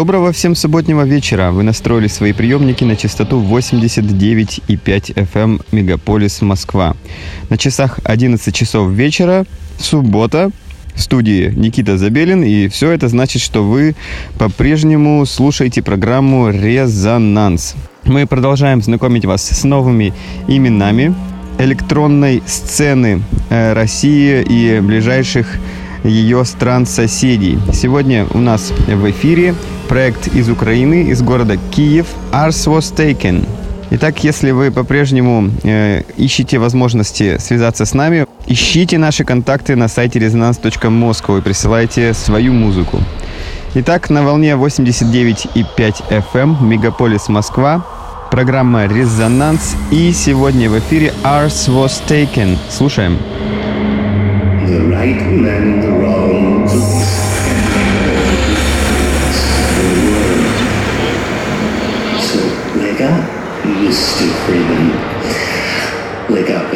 Доброго всем субботнего вечера. Вы настроили свои приемники на частоту 89,5 FM Мегаполис Москва. На часах 11 часов вечера, суббота, в студии Никита Забелин, и все это значит, что вы по-прежнему слушаете программу «Резонанс». Мы продолжаем знакомить вас с новыми именами электронной сцены э, России и ближайших ее стран-соседей. Сегодня у нас в эфире проект из Украины, из города Киев «Ars was taken». Итак, если вы по-прежнему э, ищете возможности связаться с нами, ищите наши контакты на сайте resonance.moscow и присылайте свою музыку. Итак, на волне 89,5 FM, Мегаполис Москва, программа «Резонанс» и сегодня в эфире «Ars was taken». Слушаем. The right man, Steve Freeman. Lick up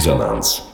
Резонанс.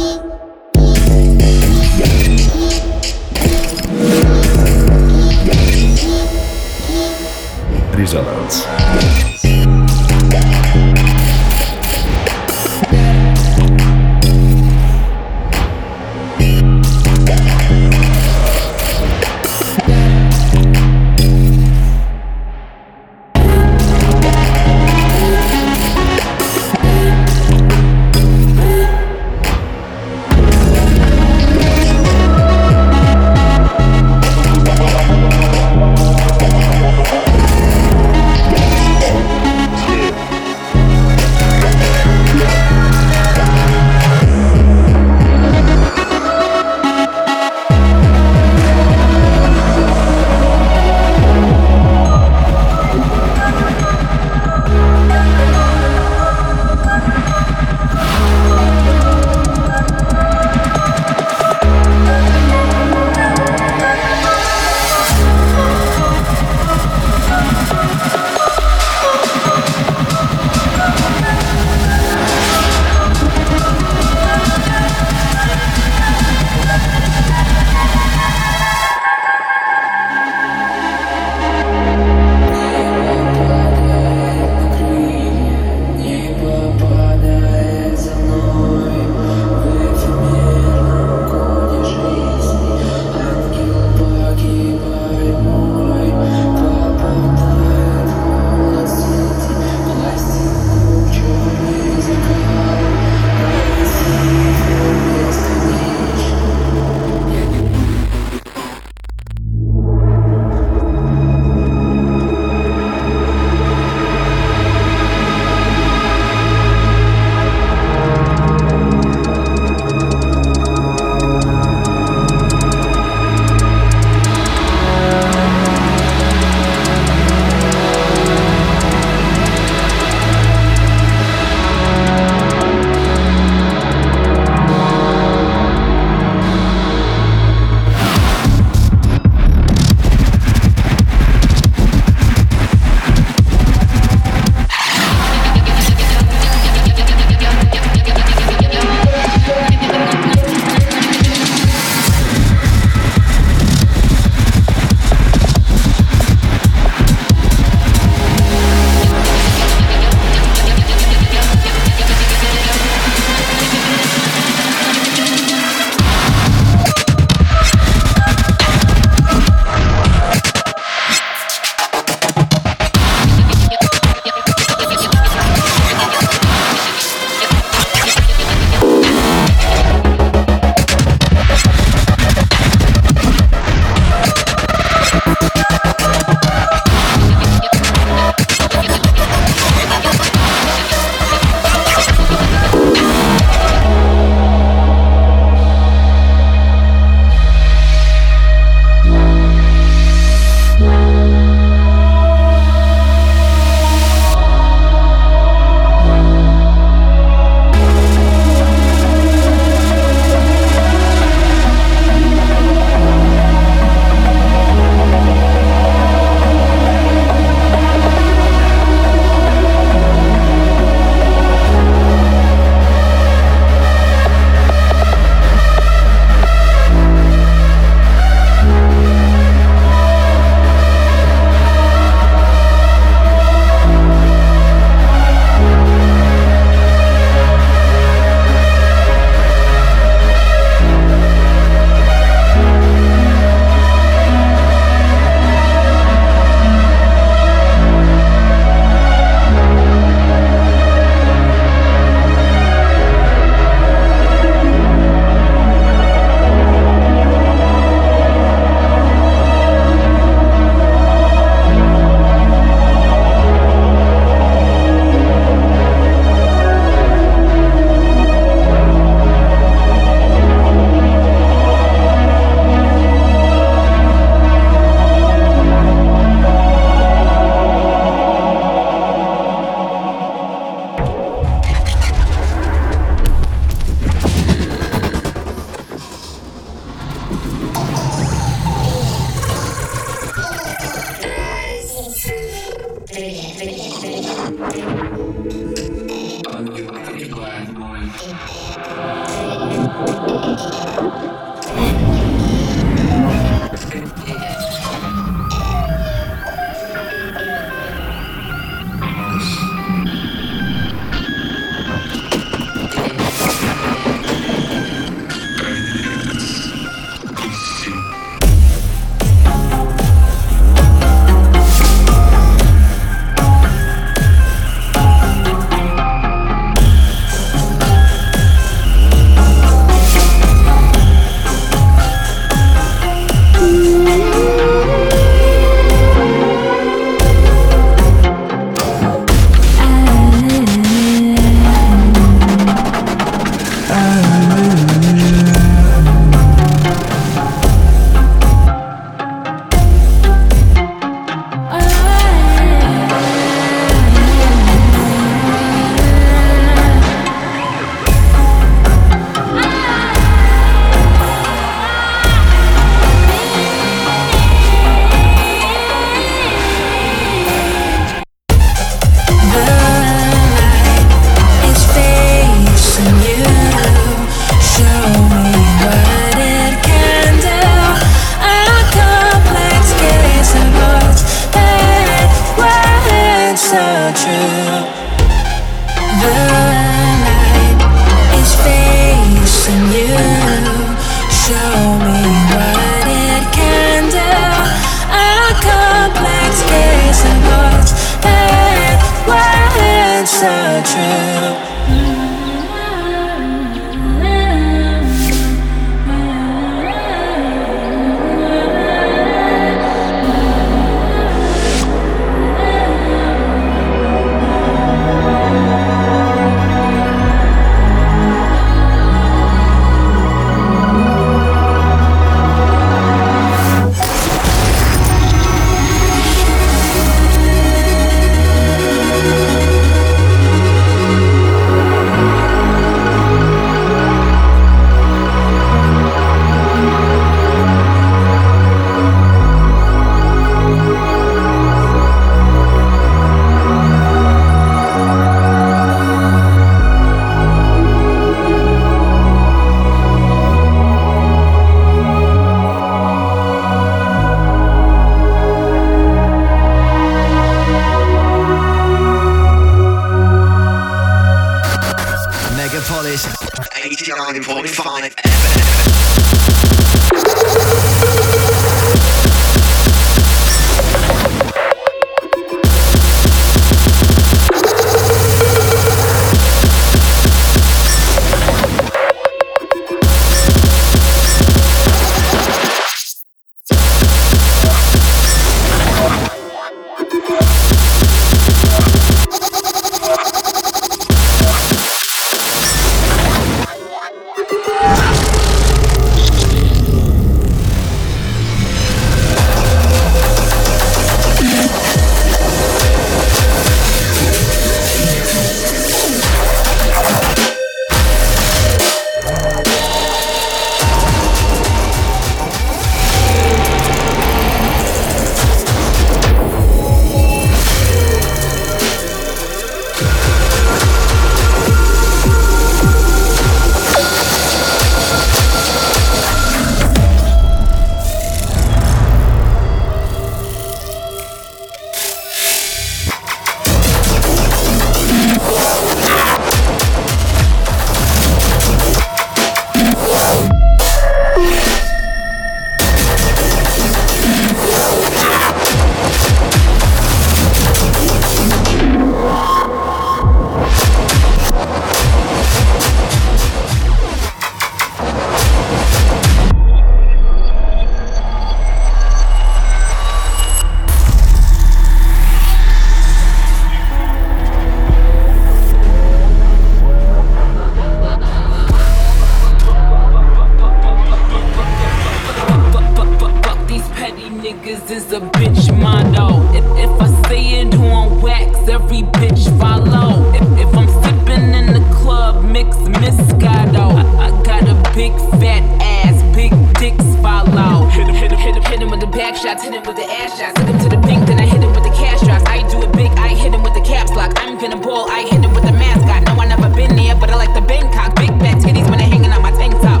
in a ball, I hit it with the mascot. No, I never been there, but I like the Bangkok. Big fat titties when they hanging on my tank top.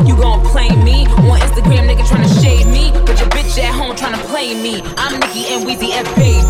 you gon' play me on Instagram, nigga tryna shade me, but your bitch at home tryna play me. I'm Nicki and Weezy F. Baby.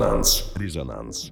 Резонанс. Резонанс.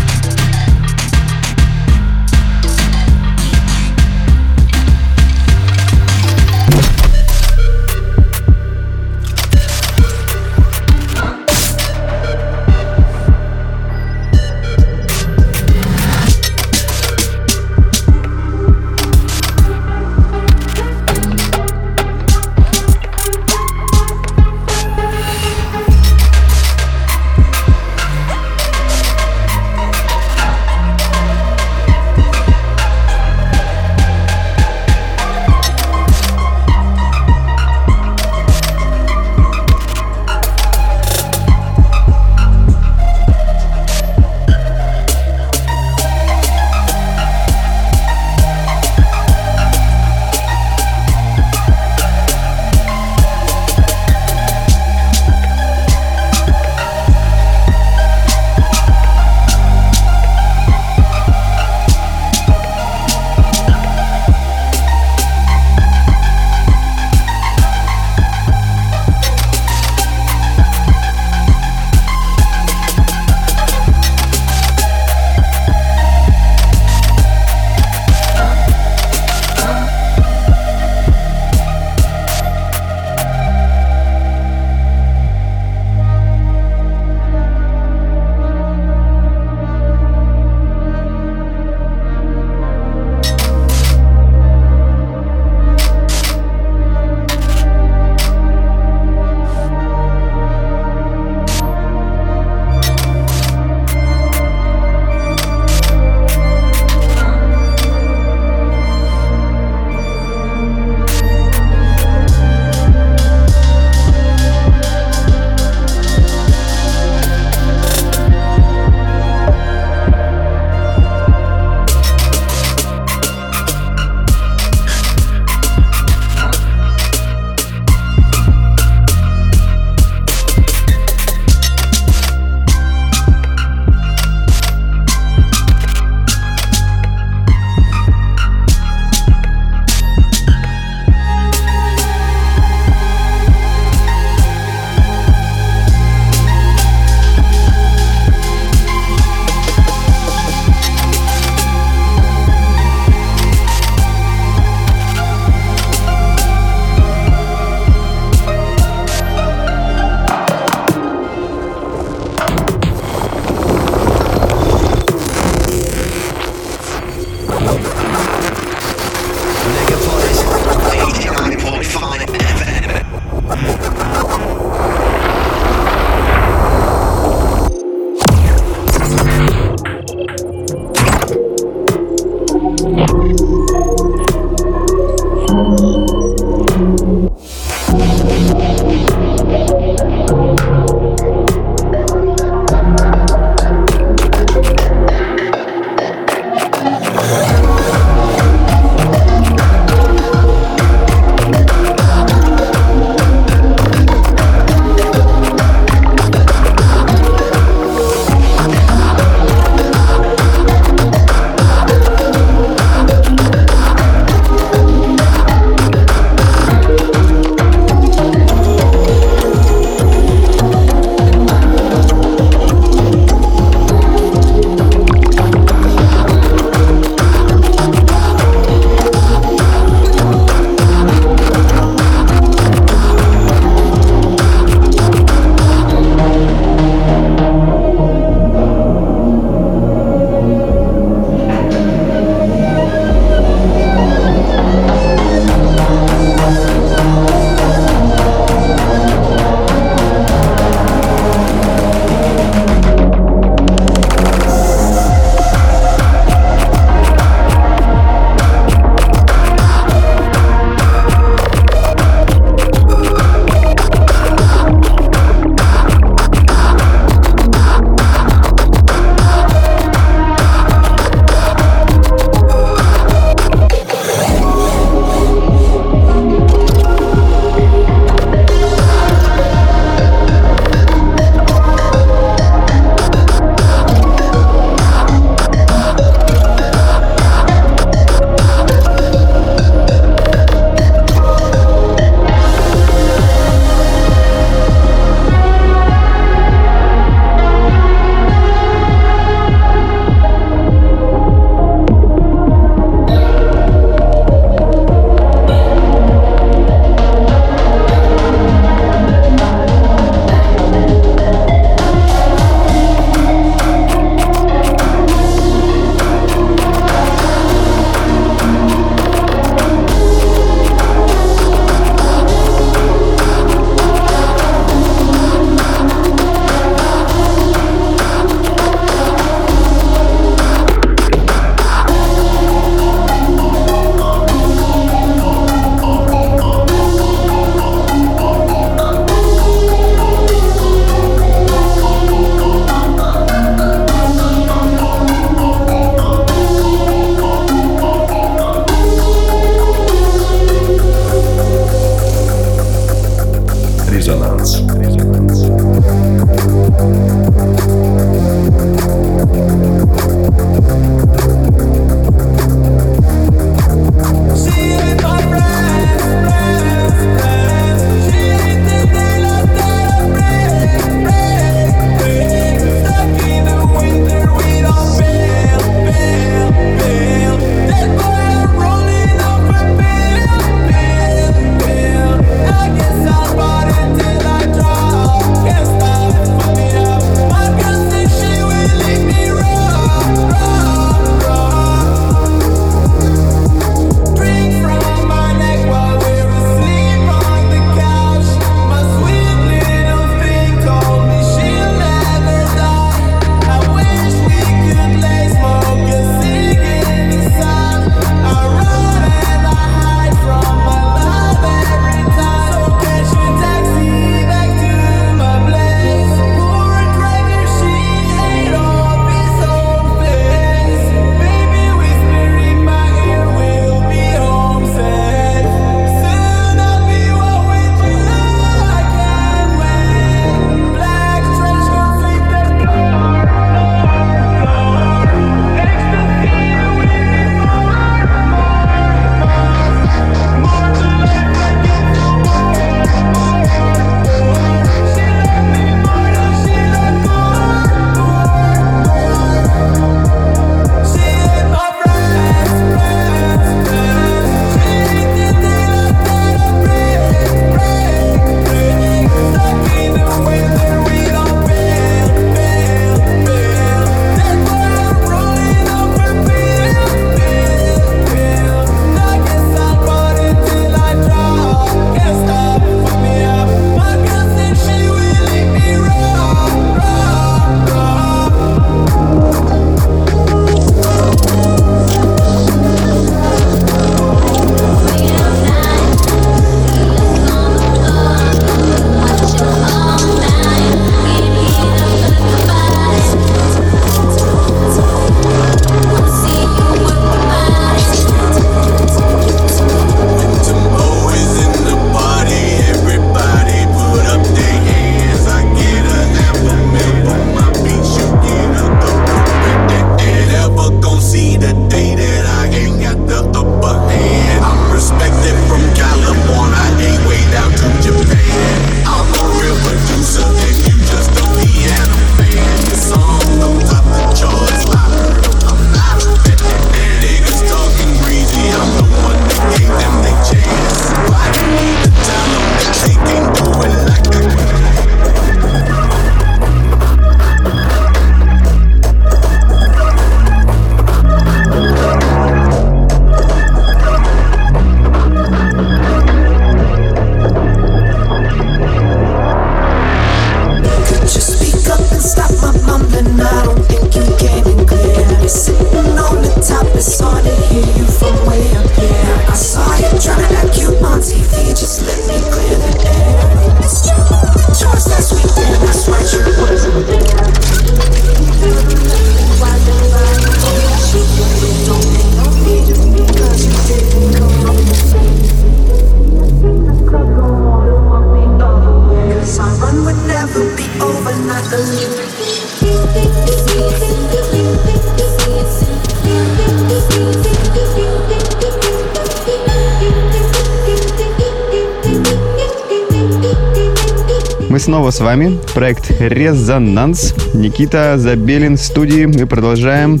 Снова с вами. Проект «Резонанс». Никита Забелин в студии. Мы продолжаем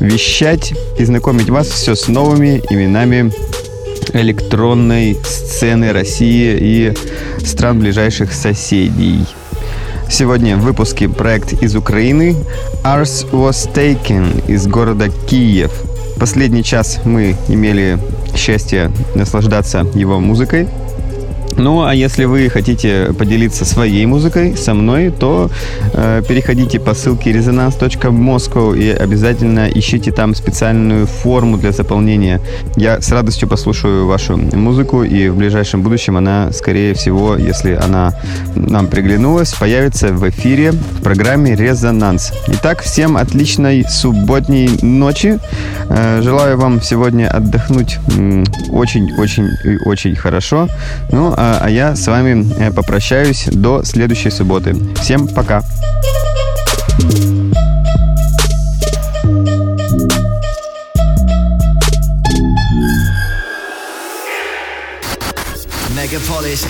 вещать и знакомить вас все с новыми именами электронной сцены России и стран ближайших соседей. Сегодня в выпуске проект из Украины Ars Was Taken из города Киев. Последний час мы имели счастье наслаждаться его музыкой. Ну, а если вы хотите поделиться своей музыкой со мной, то э, переходите по ссылке resonance.moscow и обязательно ищите там специальную форму для заполнения. Я с радостью послушаю вашу музыку, и в ближайшем будущем она, скорее всего, если она нам приглянулась, появится в эфире в программе «Резонанс». Итак, всем отличной субботней ночи. Э, желаю вам сегодня отдохнуть очень-очень и очень хорошо. Ну, а а я с вами э, попрощаюсь до следующей субботы. Всем пока! Megapolis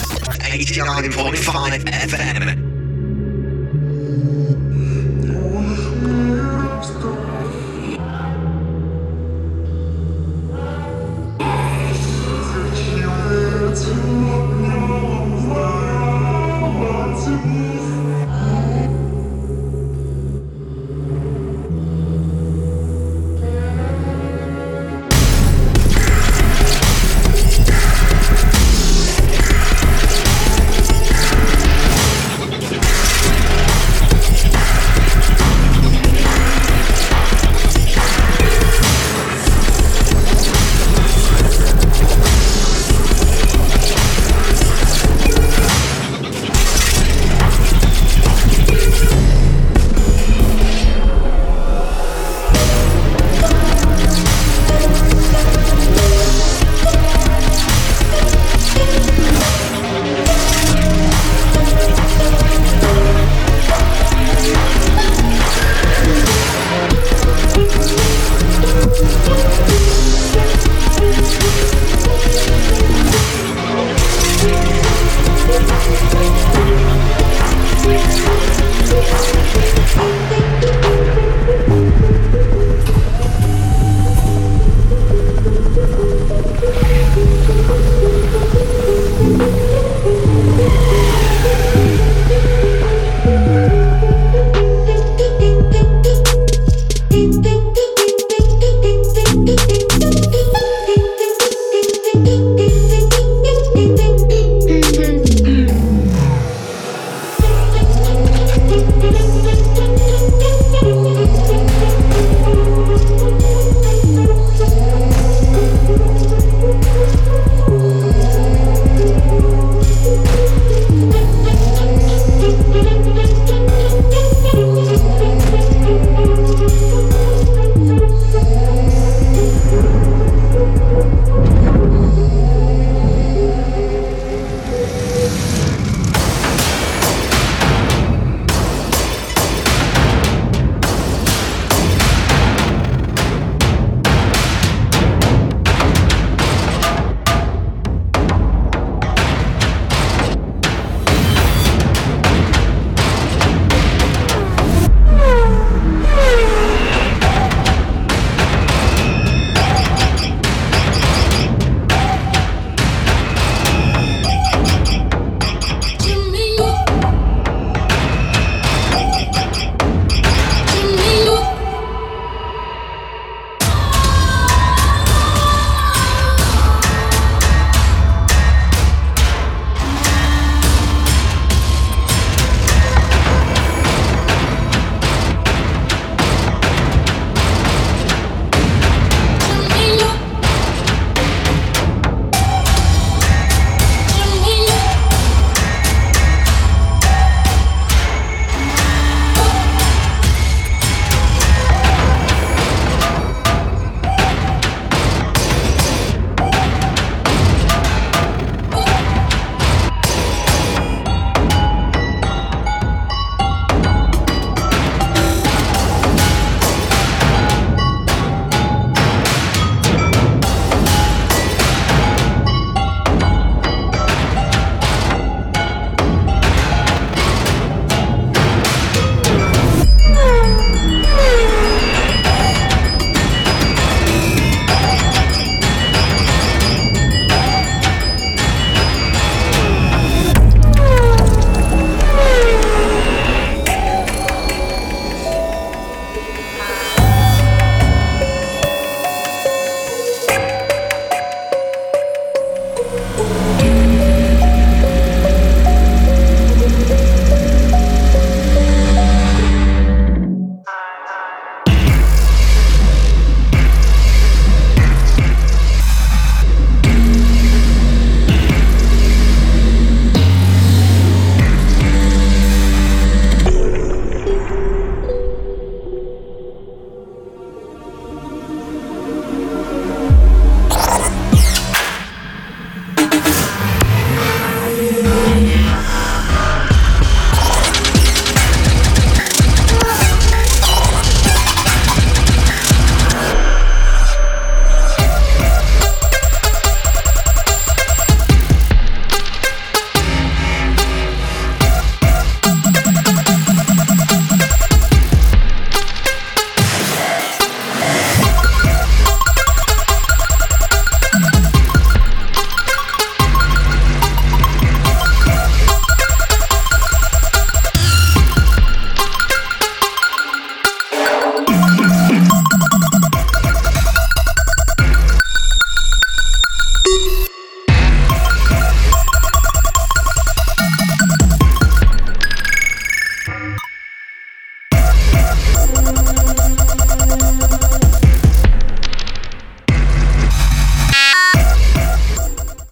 89.5 FM.